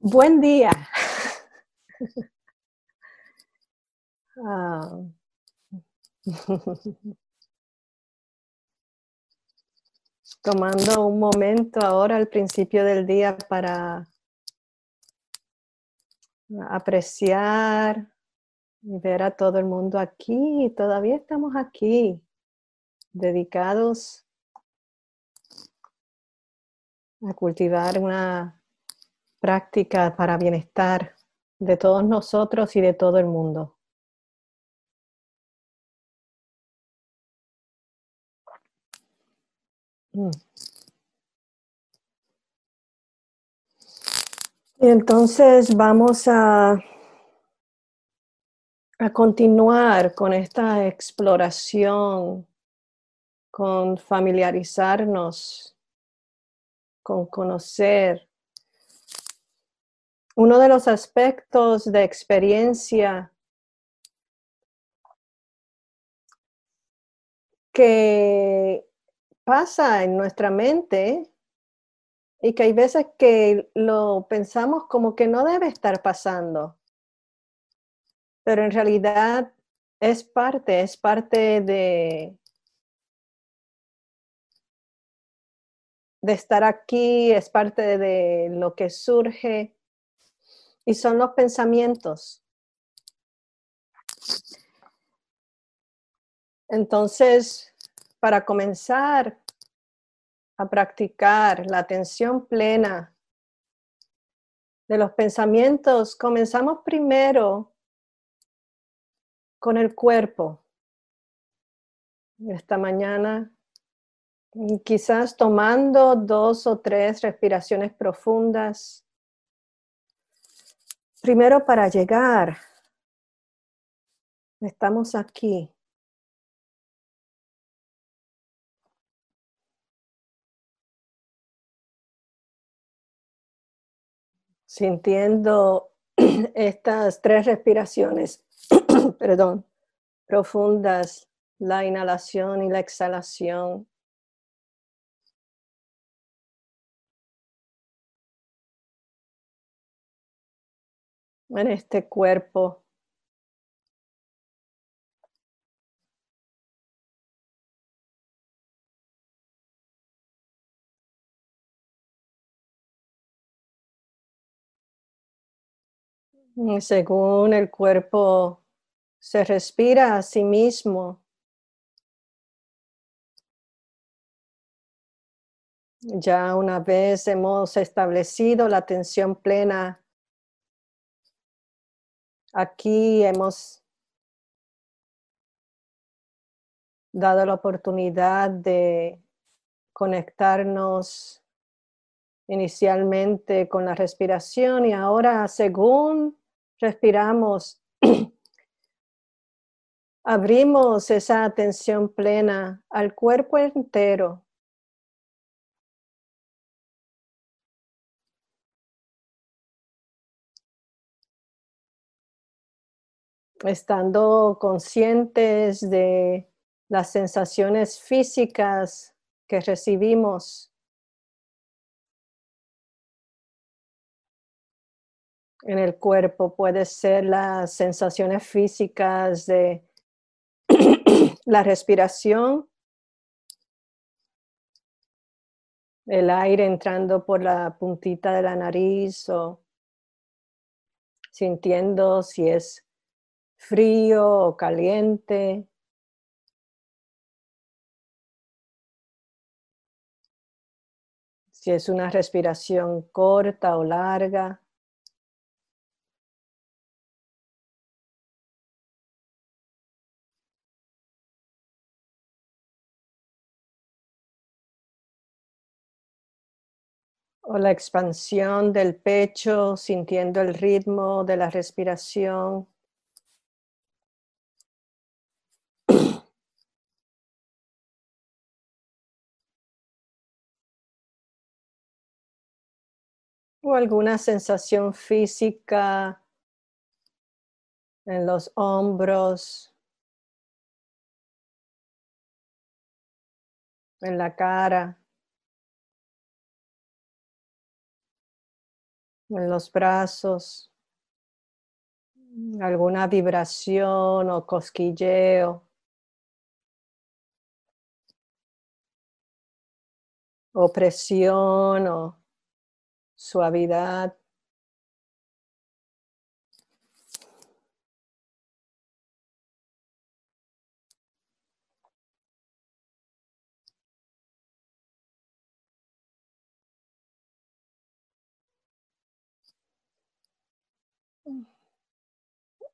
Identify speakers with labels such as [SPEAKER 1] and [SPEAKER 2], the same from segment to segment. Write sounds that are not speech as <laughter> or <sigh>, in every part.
[SPEAKER 1] Buen día. Ah. Tomando un momento ahora al principio del día para apreciar y ver a todo el mundo aquí. Todavía estamos aquí, dedicados a cultivar una práctica para bienestar de todos nosotros y de todo el mundo. Mm. Y entonces vamos a, a continuar con esta exploración, con familiarizarnos, con conocer uno de los aspectos de experiencia que pasa en nuestra mente y que hay veces que lo pensamos como que no debe estar pasando, pero en realidad es parte, es parte de, de estar aquí, es parte de lo que surge y son los pensamientos. Entonces, para comenzar a practicar la atención plena de los pensamientos, comenzamos primero con el cuerpo. Esta mañana, quizás tomando dos o tres respiraciones profundas Primero para llegar, estamos aquí. Sintiendo <clears throat> estas tres respiraciones, <clears throat> perdón, profundas, la inhalación y la exhalación. En este cuerpo. según el cuerpo se respira a sí mismo, ya una vez hemos establecido la atención plena Aquí hemos dado la oportunidad de conectarnos inicialmente con la respiración y ahora según respiramos, <clears throat> abrimos esa atención plena al cuerpo entero. Estando conscientes de las sensaciones físicas que recibimos en el cuerpo. Puede ser las sensaciones físicas de <clears throat> la respiración, el aire entrando por la puntita de la nariz o sintiendo si es frío o caliente. Si es una respiración corta o larga. o la expansión del pecho, sintiendo el ritmo de la respiración. Alguna sensación física en los hombros, en la cara. en los brazos, alguna vibración o cosquilleo. opresión o suavidad.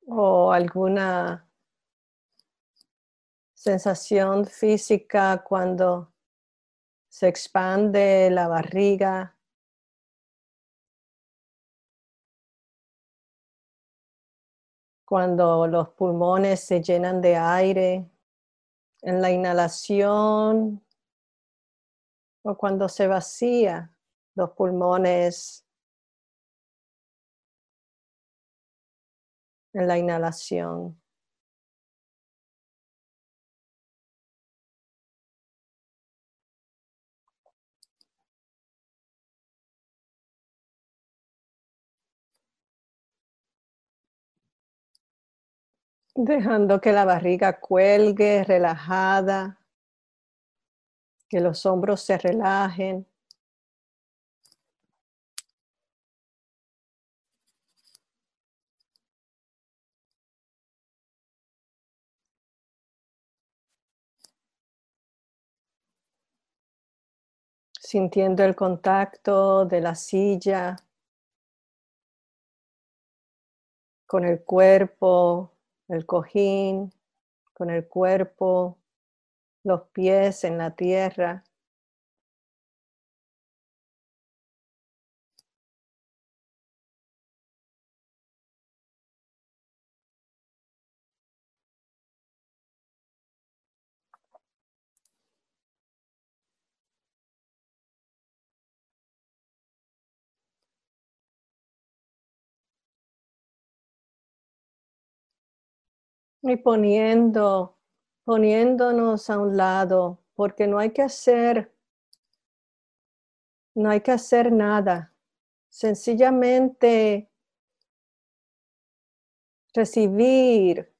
[SPEAKER 1] o alguna sensación física cuando se expande la barriga. Cuando los pulmones se llenan de aire en la inhalación o cuando se vacía los pulmones en la inhalación. Dejando que la barriga cuelgue relajada, que los hombros se relajen. sintiendo el contacto de la silla con el cuerpo, el cojín, con el cuerpo, los pies en la tierra. Y poniendo, poniéndonos a un lado, porque no hay que hacer, no hay que hacer nada. Sencillamente recibir,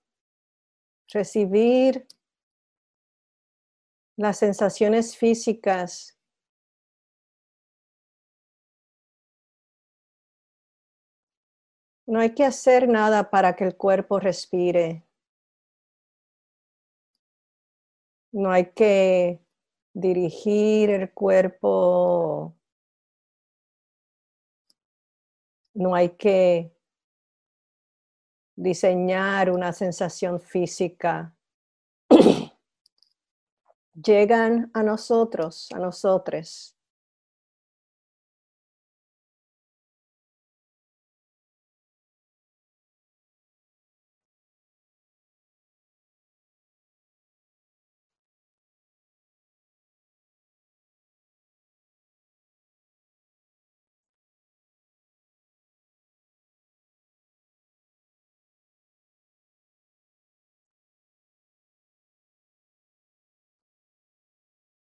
[SPEAKER 1] recibir las sensaciones físicas No hay que hacer nada para que el cuerpo respire. No hay que dirigir el cuerpo. No hay que diseñar una sensación física. <clears throat> Llegan a nosotros, a nosotros.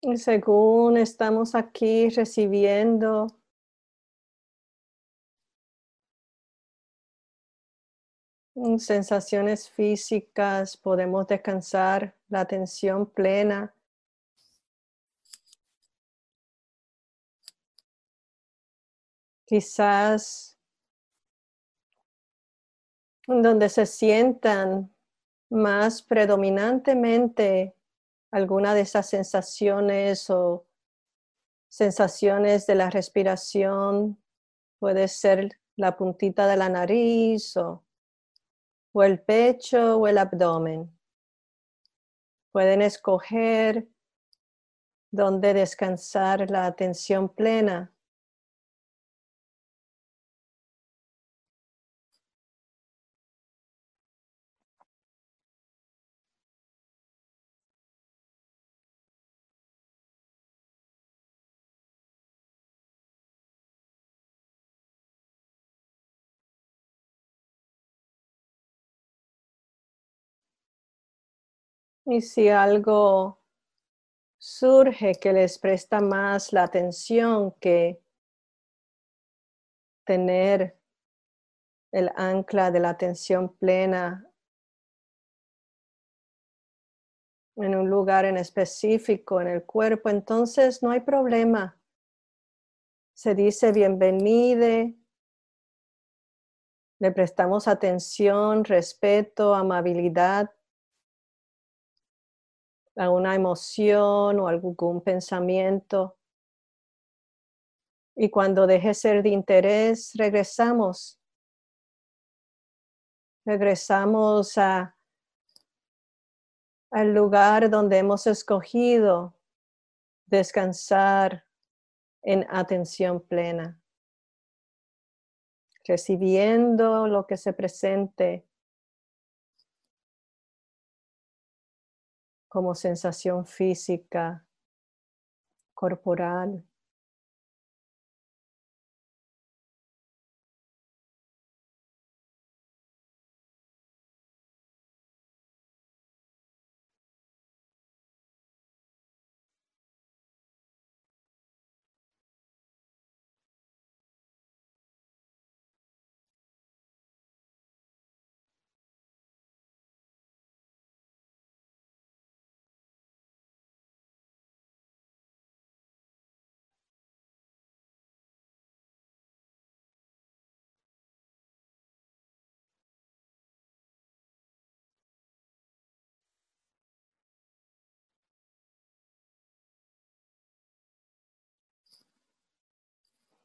[SPEAKER 1] Y según estamos aquí recibiendo sensaciones físicas, podemos descansar la atención plena. Quizás donde se sientan más predominantemente alguna de esas sensaciones o sensaciones de la respiración. Puede ser la puntita de la nariz o, o el pecho o el abdomen. Pueden escoger dónde descansar la atención plena. Y si algo surge que les presta más la atención que tener el ancla de la atención plena en un lugar en específico en el cuerpo, entonces no hay problema. Se dice bienvenide, le prestamos atención, respeto, amabilidad a una emoción o algún pensamiento. Y cuando deje ser de interés, regresamos. Regresamos a al lugar donde hemos escogido descansar en atención plena, recibiendo lo que se presente como sensación física, corporal.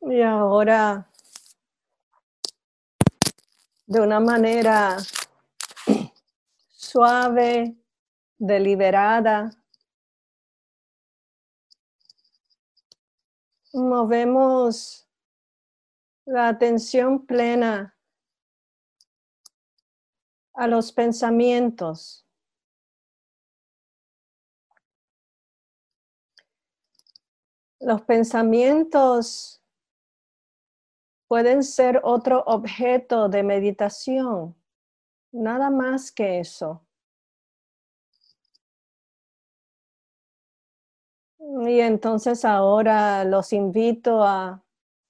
[SPEAKER 1] Y ahora, de una manera suave, deliberada, movemos la atención plena a los pensamientos. Los pensamientos pueden ser otro objeto de meditación, nada más que eso. Y entonces ahora los invito a,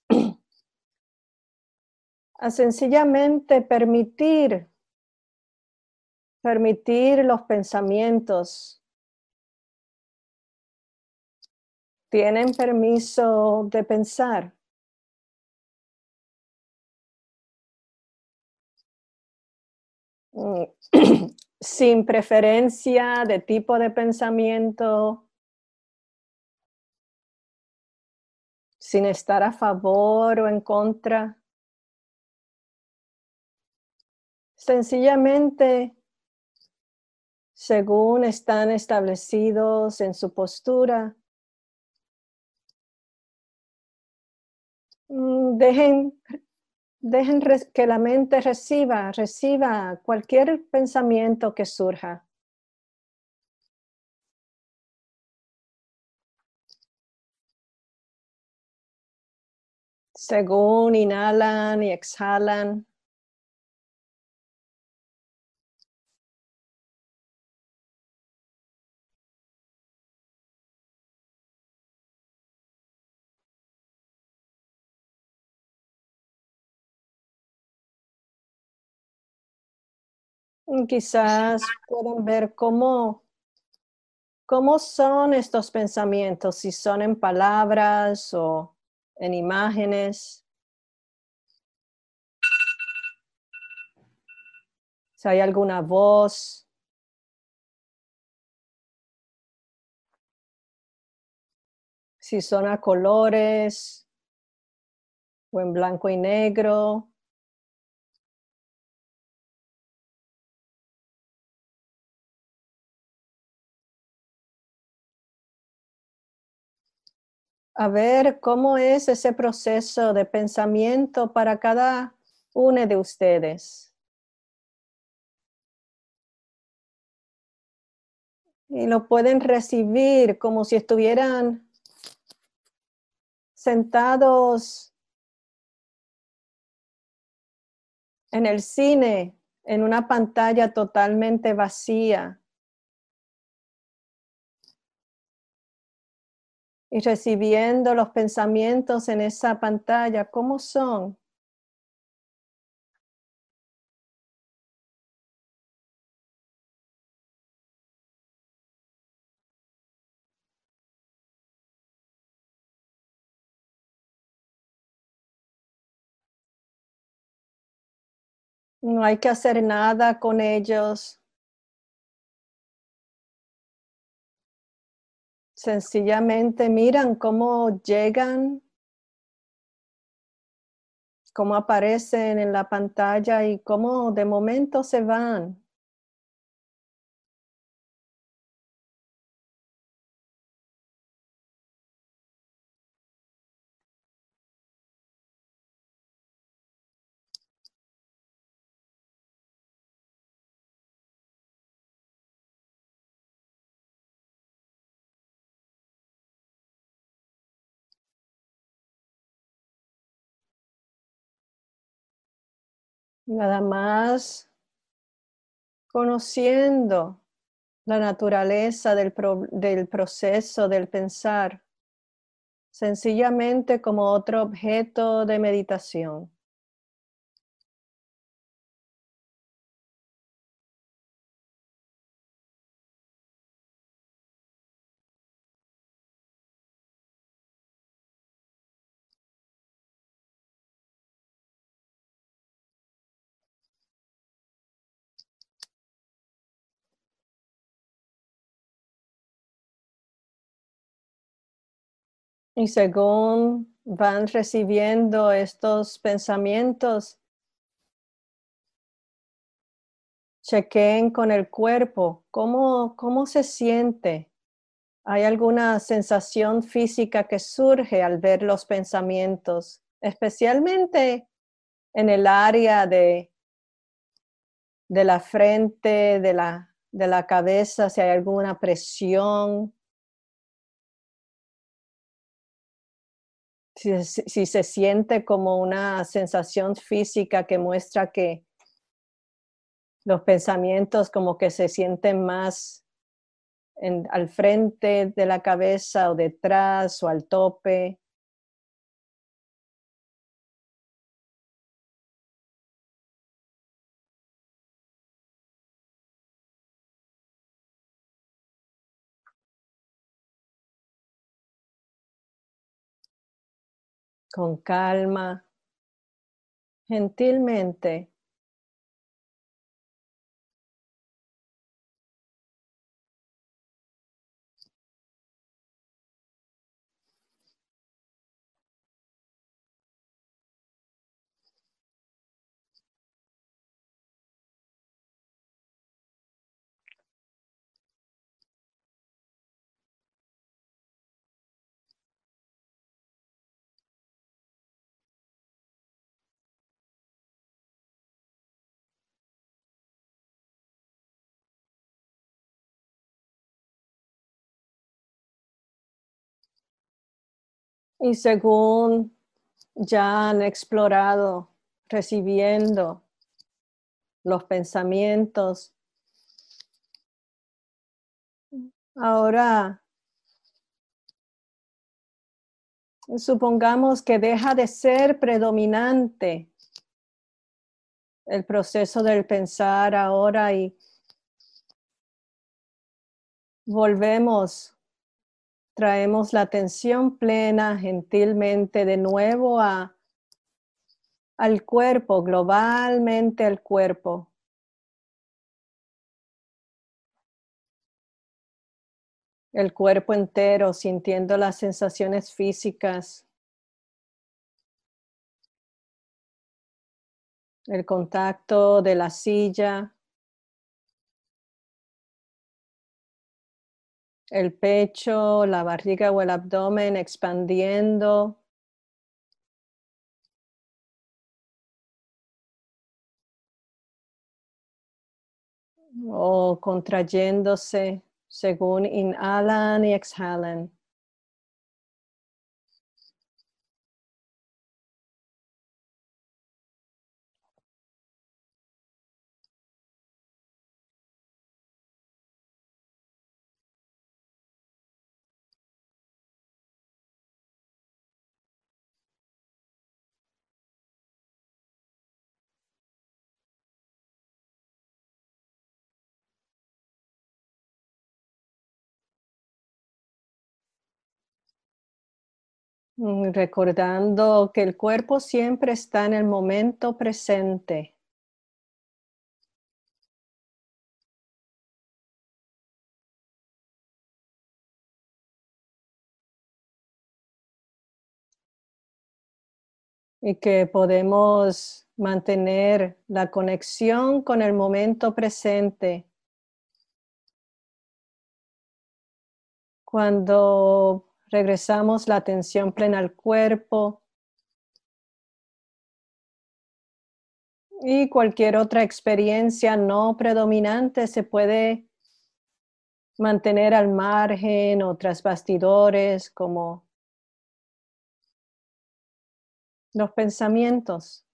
[SPEAKER 1] <clears throat> a sencillamente permitir, permitir los pensamientos. Tienen permiso de pensar. <clears throat> sin preferencia de tipo de pensamiento, sin estar a favor o en contra. Sencillamente, según están establecidos en su postura, mm, dejen Dejen que la mente reciba, reciba cualquier pensamiento que surja. Según inhalan y exhalan. Quizás pueden ver cómo, cómo son estos pensamientos, si son en palabras o en imágenes. Si hay alguna voz. Si son a colores o en blanco y negro. A ver cómo es ese proceso de pensamiento para cada uno de ustedes. Y lo pueden recibir como si estuvieran sentados en el cine, en una pantalla totalmente vacía. y recibiendo los pensamientos en esa pantalla, ¿cómo son? No hay que hacer nada con ellos. Sencillamente miran cómo llegan, cómo aparecen en la pantalla y cómo de momento se van. Nada más conociendo la naturaleza del, del, proceso del pensar, sencillamente como otro objeto de meditación. Y según van recibiendo estos pensamientos, chequen con el cuerpo, ¿cómo, cómo se siente? ¿Hay alguna sensación física que surge al ver los pensamientos, especialmente en el área de, de la frente, de la, de la cabeza, si hay alguna presión? Si, se siente como una sensación física que muestra que los pensamientos como que se sienten más al frente de la cabeza o detrás o al tope. Con calma, gentilmente. Y según ya han explorado, recibiendo los pensamientos, ahora supongamos que deja de ser predominante el proceso del pensar ahora y volvemos Traemos la atención plena gentilmente de nuevo a, al cuerpo, globalmente al cuerpo. El cuerpo entero, sintiendo las sensaciones físicas. El contacto de la silla el pecho, la barriga o el abdomen expandiendo. o contrayéndose según inhalan y exhalan. Mm, recordando que el cuerpo siempre está en el momento presente. y que podemos mantener la conexión con el momento presente. Cuando regresamos la atención plena al cuerpo y cualquier otra experiencia no predominante se puede mantener al margen o tras bastidores como los pensamientos.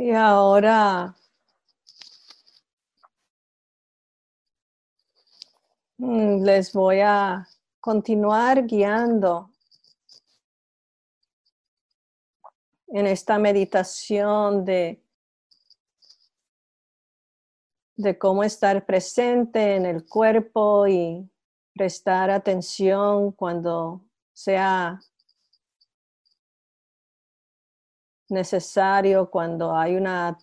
[SPEAKER 1] Y ahora mm, les voy a continuar guiando en esta meditación de, de cómo estar presente en el cuerpo y prestar atención cuando sea necesario cuando hay una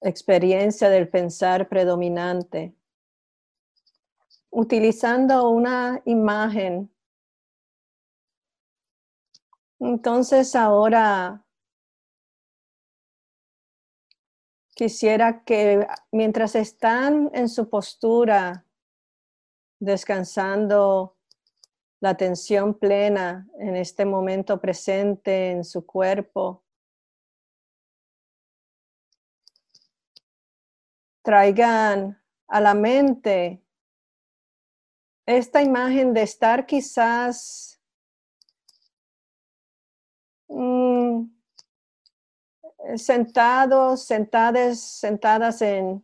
[SPEAKER 1] experiencia del pensar predominante. Utilizando una imagen. Entonces ahora quisiera que mientras están en su postura, descansando la atención plena en este momento presente en su cuerpo. Traigan a la mente esta imagen de estar quizás mm, sentados, sentadas, sentadas en,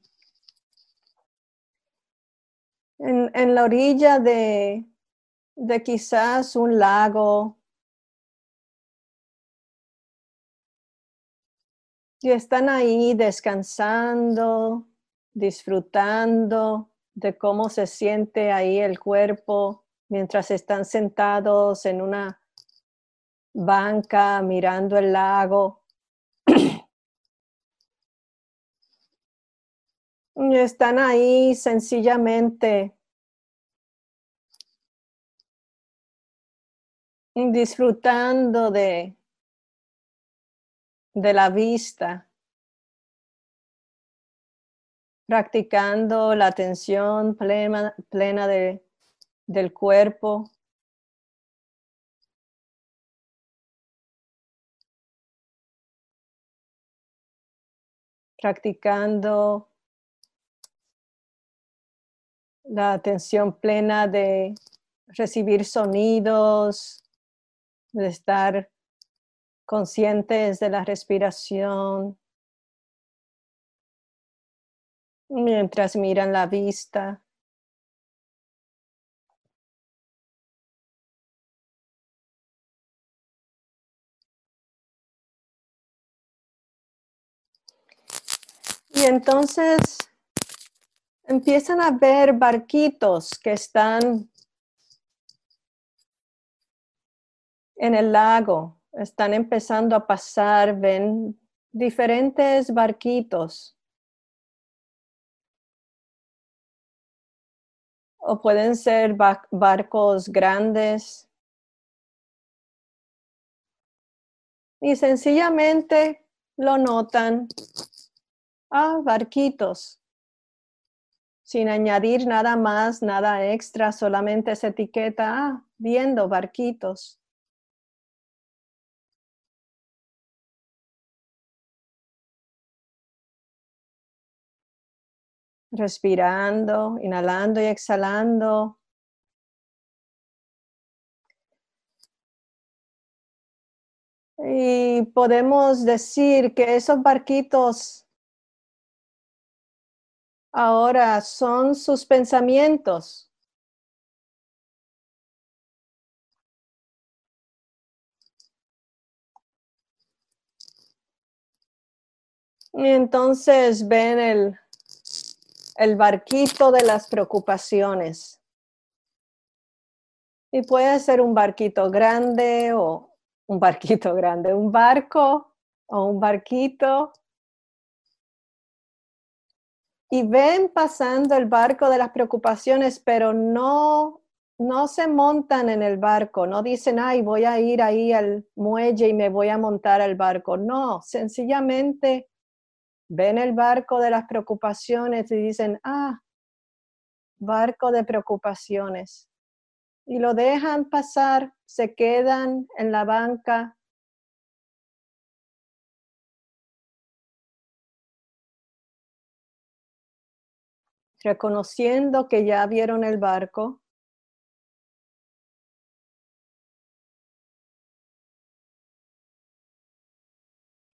[SPEAKER 1] en, en la orilla de, de quizás un lago y están ahí descansando, disfrutando de cómo se siente ahí el cuerpo mientras están sentados en una banca mirando el lago. <clears throat> y están ahí sencillamente disfrutando de, de la vista, practicando la atención plena, plena de, del cuerpo. practicando la atención plena de recibir sonidos, de estar conscientes de la respiración mientras miran la vista. Y entonces empiezan a ver barquitos que están en el lago, están empezando a pasar, ven diferentes barquitos. O pueden ser barcos grandes. Y sencillamente lo notan. Ah, barquitos. Sin añadir nada más, nada extra, solamente esa etiqueta. Ah, viendo barquitos. Respirando, inhalando y exhalando. Y podemos decir que esos barquitos ahora son sus pensamientos. Y entonces ven el, el barquito de las preocupaciones. Y puede ser un barquito grande o un barquito grande, un barco o un barquito. Y ven pasando el barco de las preocupaciones, pero no, no se montan en el barco, no dicen, ay, voy a ir ahí al muelle y me voy a montar al barco. No, sencillamente ven el barco de las preocupaciones y dicen, ah, barco de preocupaciones. Y lo dejan pasar, se quedan en la banca. reconociendo que ya vieron el barco.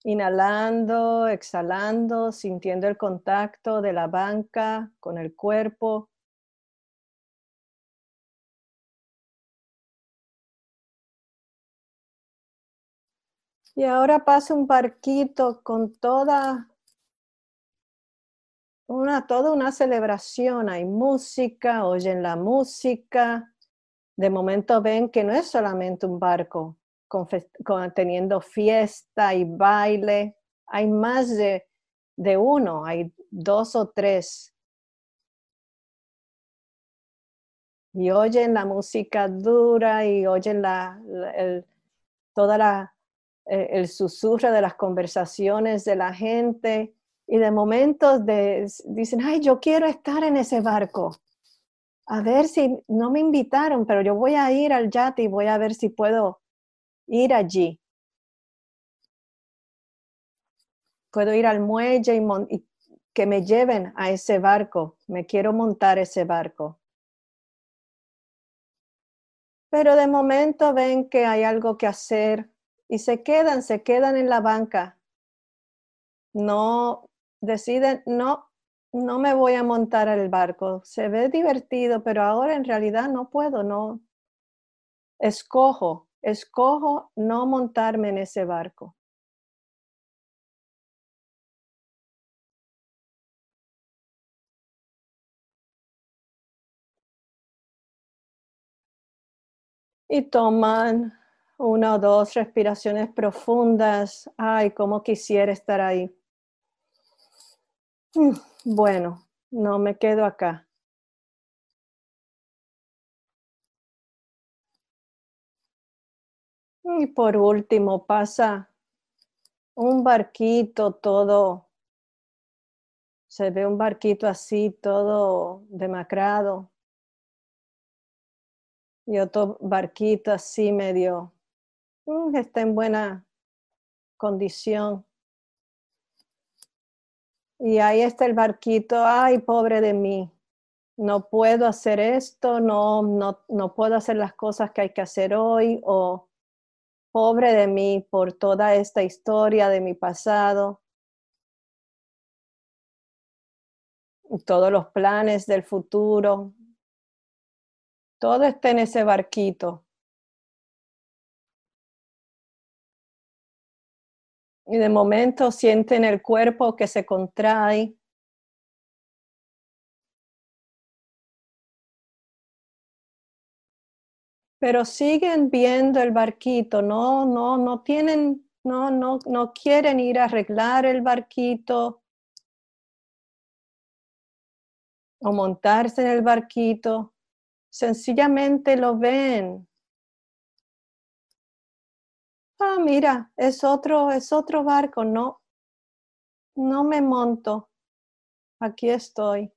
[SPEAKER 1] Inhalando, exhalando, sintiendo el contacto de la banca con el cuerpo. Y ahora pasa un barquito con toda una, toda una celebración. Hay música, oyen la música. De momento ven que no es solamente un barco, teniendo fiesta y baile. Hay más de, de uno, hay dos o tres. Y oyen la música dura y oyen la, toda la, el susurro de las conversaciones de la gente. Y de momento dicen, ay, yo quiero estar en ese barco. A ver si no me invitaron, pero yo voy a ir al yate y voy a ver si puedo ir allí. Puedo ir al muelle y, que me lleven a ese barco. Me quiero montar ese barco. Pero de momento ven que hay algo que hacer y se quedan, se quedan en la banca. No deciden, no, no me voy a montar al barco. Se ve divertido, pero ahora en realidad no puedo, no. Escojo escojo no montarme en ese barco. Y toman una o dos respiraciones profundas. Ay, cómo quisiera estar ahí. Mm, bueno, no me quedo acá. Y por último pasa un barquito todo, se ve un barquito así todo demacrado y otro barquito así medio, mm, está en buena condición. Y ahí está el barquito, ay, pobre de mí, no puedo hacer esto, no, no, no puedo hacer las cosas que hay que hacer hoy o Pobre de mí por toda esta historia de mi pasado, todos los planes del futuro, todo está en ese barquito. Y de momento sienten el cuerpo que se contrae pero siguen viendo el barquito, no, no, no tienen, no, no, no quieren ir a arreglar el barquito o montarse en el barquito, sencillamente lo ven. Ah, mira, es otro, es otro barco, no, no me monto, aquí estoy.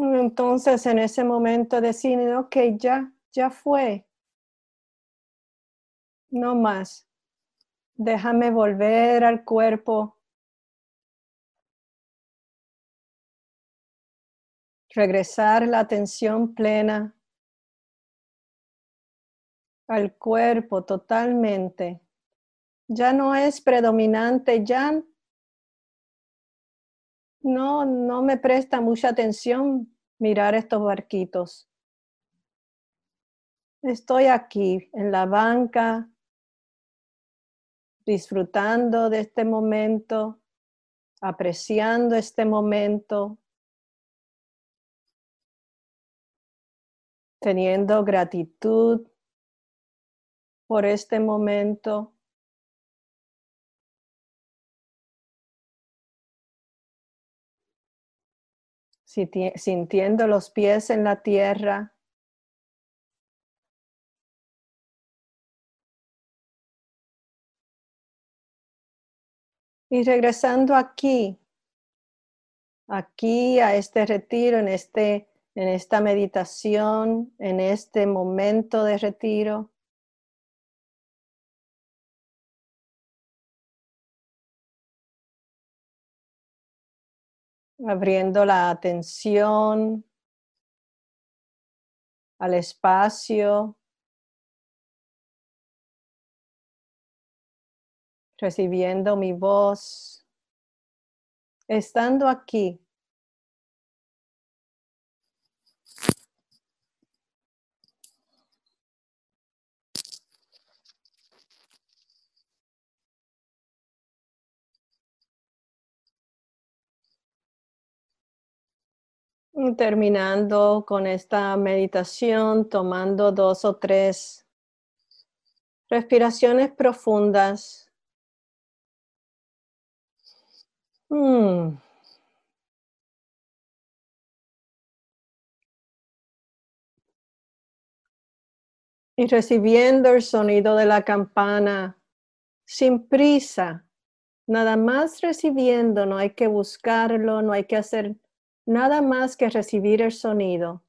[SPEAKER 1] Entonces en ese momento deciden, ok, ya, ya fue. No más. Déjame volver al cuerpo. Regresar la atención plena al cuerpo totalmente. Ya no es predominante, ya no, no me presta mucha atención mirar estos barquitos. Estoy aquí en la banca, disfrutando de este momento, apreciando este momento, teniendo gratitud por este momento. Sintiendo los pies en la tierra. Y regresando aquí, aquí a este retiro, en, este, en esta meditación, en este momento de retiro. Abriendo la atención al espacio, recibiendo mi voz, estando aquí. Terminando con esta meditación, tomando dos o tres respiraciones profundas. Mm. Y recibiendo el sonido de la campana sin prisa, nada más recibiendo, no hay que buscarlo, no hay que hacer nada más que recibir el sonido.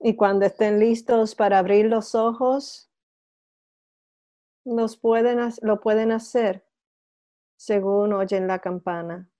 [SPEAKER 1] Y cuando estén listos para abrir los ojos, los pueden, lo pueden hacer según oyen la campana.